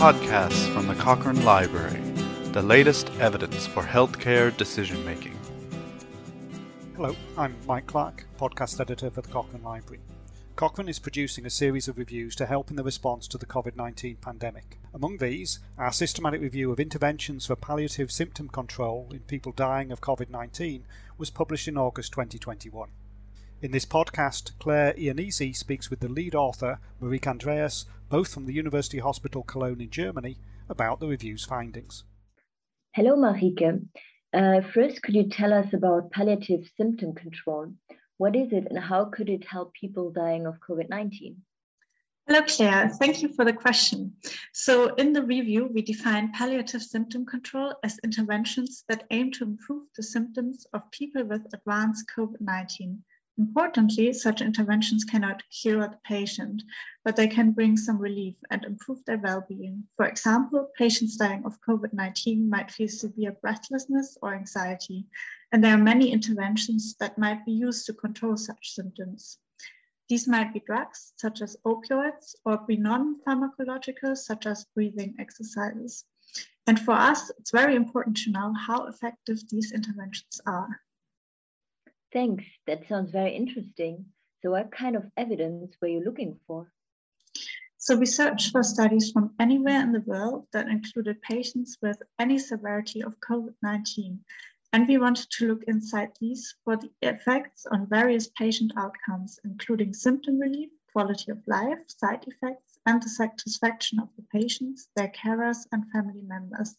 podcasts from the Cochrane Library, the latest evidence for healthcare decision making. Hello, I'm Mike Clarke, podcast editor for the Cochrane Library. Cochrane is producing a series of reviews to help in the response to the COVID 19 pandemic. Among these, our systematic review of interventions for palliative symptom control in people dying of COVID 19 was published in August 2021. In this podcast, Claire Iannizzi speaks with the lead author, Marieke Andreas, both from the University Hospital Cologne in Germany, about the review's findings. Hello, Marieke. Uh, first, could you tell us about palliative symptom control? What is it and how could it help people dying of COVID 19? Hello, Claire. Thank you for the question. So, in the review, we define palliative symptom control as interventions that aim to improve the symptoms of people with advanced COVID 19 Importantly, such interventions cannot cure the patient, but they can bring some relief and improve their well-being. For example, patients dying of COVID-19 might feel severe breathlessness or anxiety, and there are many interventions that might be used to control such symptoms. These might be drugs, such as opioids, or be non-pharmacological, such as breathing exercises. And for us, it's very important to know how effective these interventions are. Thanks. That sounds very interesting. So, what kind of evidence were you looking for? So, we searched for studies from anywhere in the world that included patients with any severity of COVID 19. And we wanted to look inside these for the effects on various patient outcomes, including symptom relief, quality of life, side effects, and the satisfaction of the patients, their carers, and family members.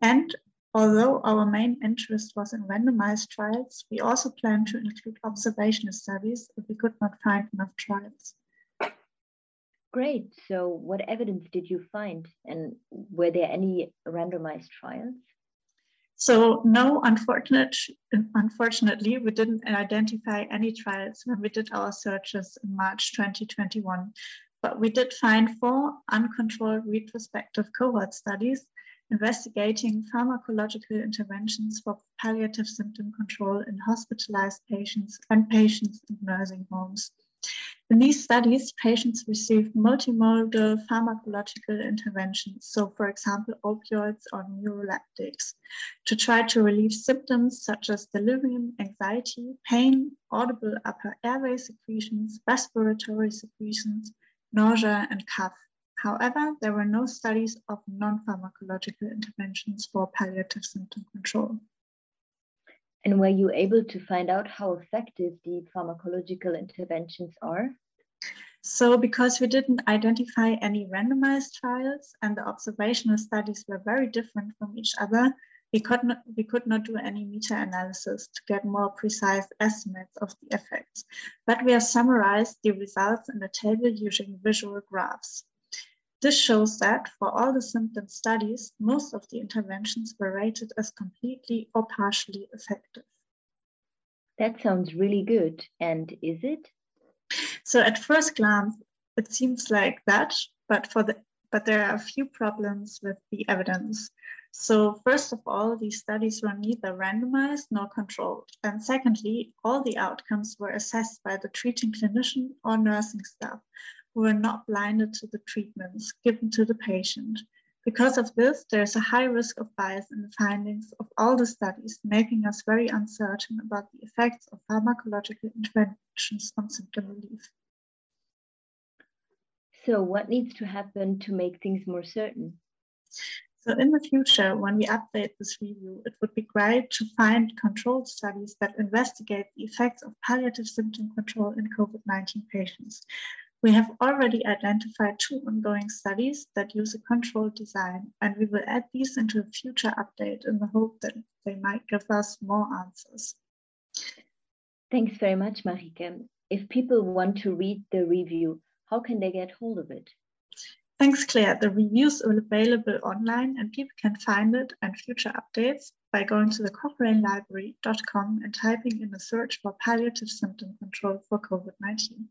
And Although our main interest was in randomized trials, we also planned to include observational studies if we could not find enough trials. Great. So, what evidence did you find, and were there any randomized trials? So, no, unfortunate, unfortunately, we didn't identify any trials when we did our searches in March 2021. But we did find four uncontrolled retrospective cohort studies investigating pharmacological interventions for palliative symptom control in hospitalized patients and patients in nursing homes. In these studies, patients received multimodal pharmacological interventions, so for example, opioids or neuroleptics, to try to relieve symptoms such as delirium, anxiety, pain, audible upper airway secretions, respiratory secretions, nausea, and cough. However, there were no studies of non-pharmacological interventions for palliative symptom control. And were you able to find out how effective the pharmacological interventions are? So because we didn't identify any randomized trials and the observational studies were very different from each other, we could not, we could not do any meta-analysis to get more precise estimates of the effects, but we have summarized the results in a table using visual graphs. This shows that for all the symptom studies, most of the interventions were rated as completely or partially effective. That sounds really good. And is it? So at first glance, it seems like that, but for the but there are a few problems with the evidence. So first of all, these studies were neither randomized nor controlled. And secondly, all the outcomes were assessed by the treating clinician or nursing staff, who are not blinded to the treatments given to the patient. Because of this, there's a high risk of bias in the findings of all the studies, making us very uncertain about the effects of pharmacological interventions on symptom relief. So, what needs to happen to make things more certain? So, in the future, when we update this review, it would be great to find controlled studies that investigate the effects of palliative symptom control in COVID 19 patients. We have already identified two ongoing studies that use a controlled design, and we will add these into a future update in the hope that they might give us more answers. Thanks very much, Marieke. If people want to read the review, how can they get hold of it? Thanks, Claire. The reviews are available online and people can find it and future updates by going to the cochranelibrary.com and typing in a search for palliative symptom control for COVID 19.